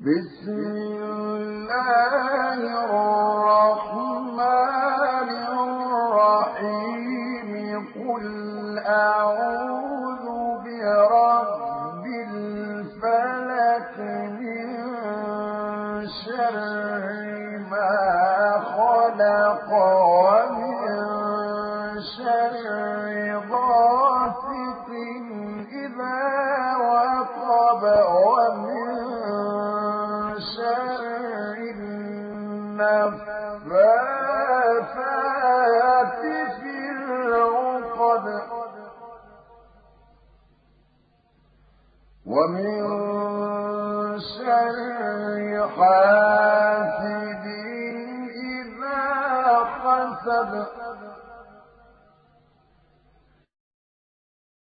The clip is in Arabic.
بسم الله الرحمن الرحيم. قل أعوذ برب الفلك من شر ما خلق ومن شر غاسق النفاثات في العقد ومن شر حاسد إذا حسد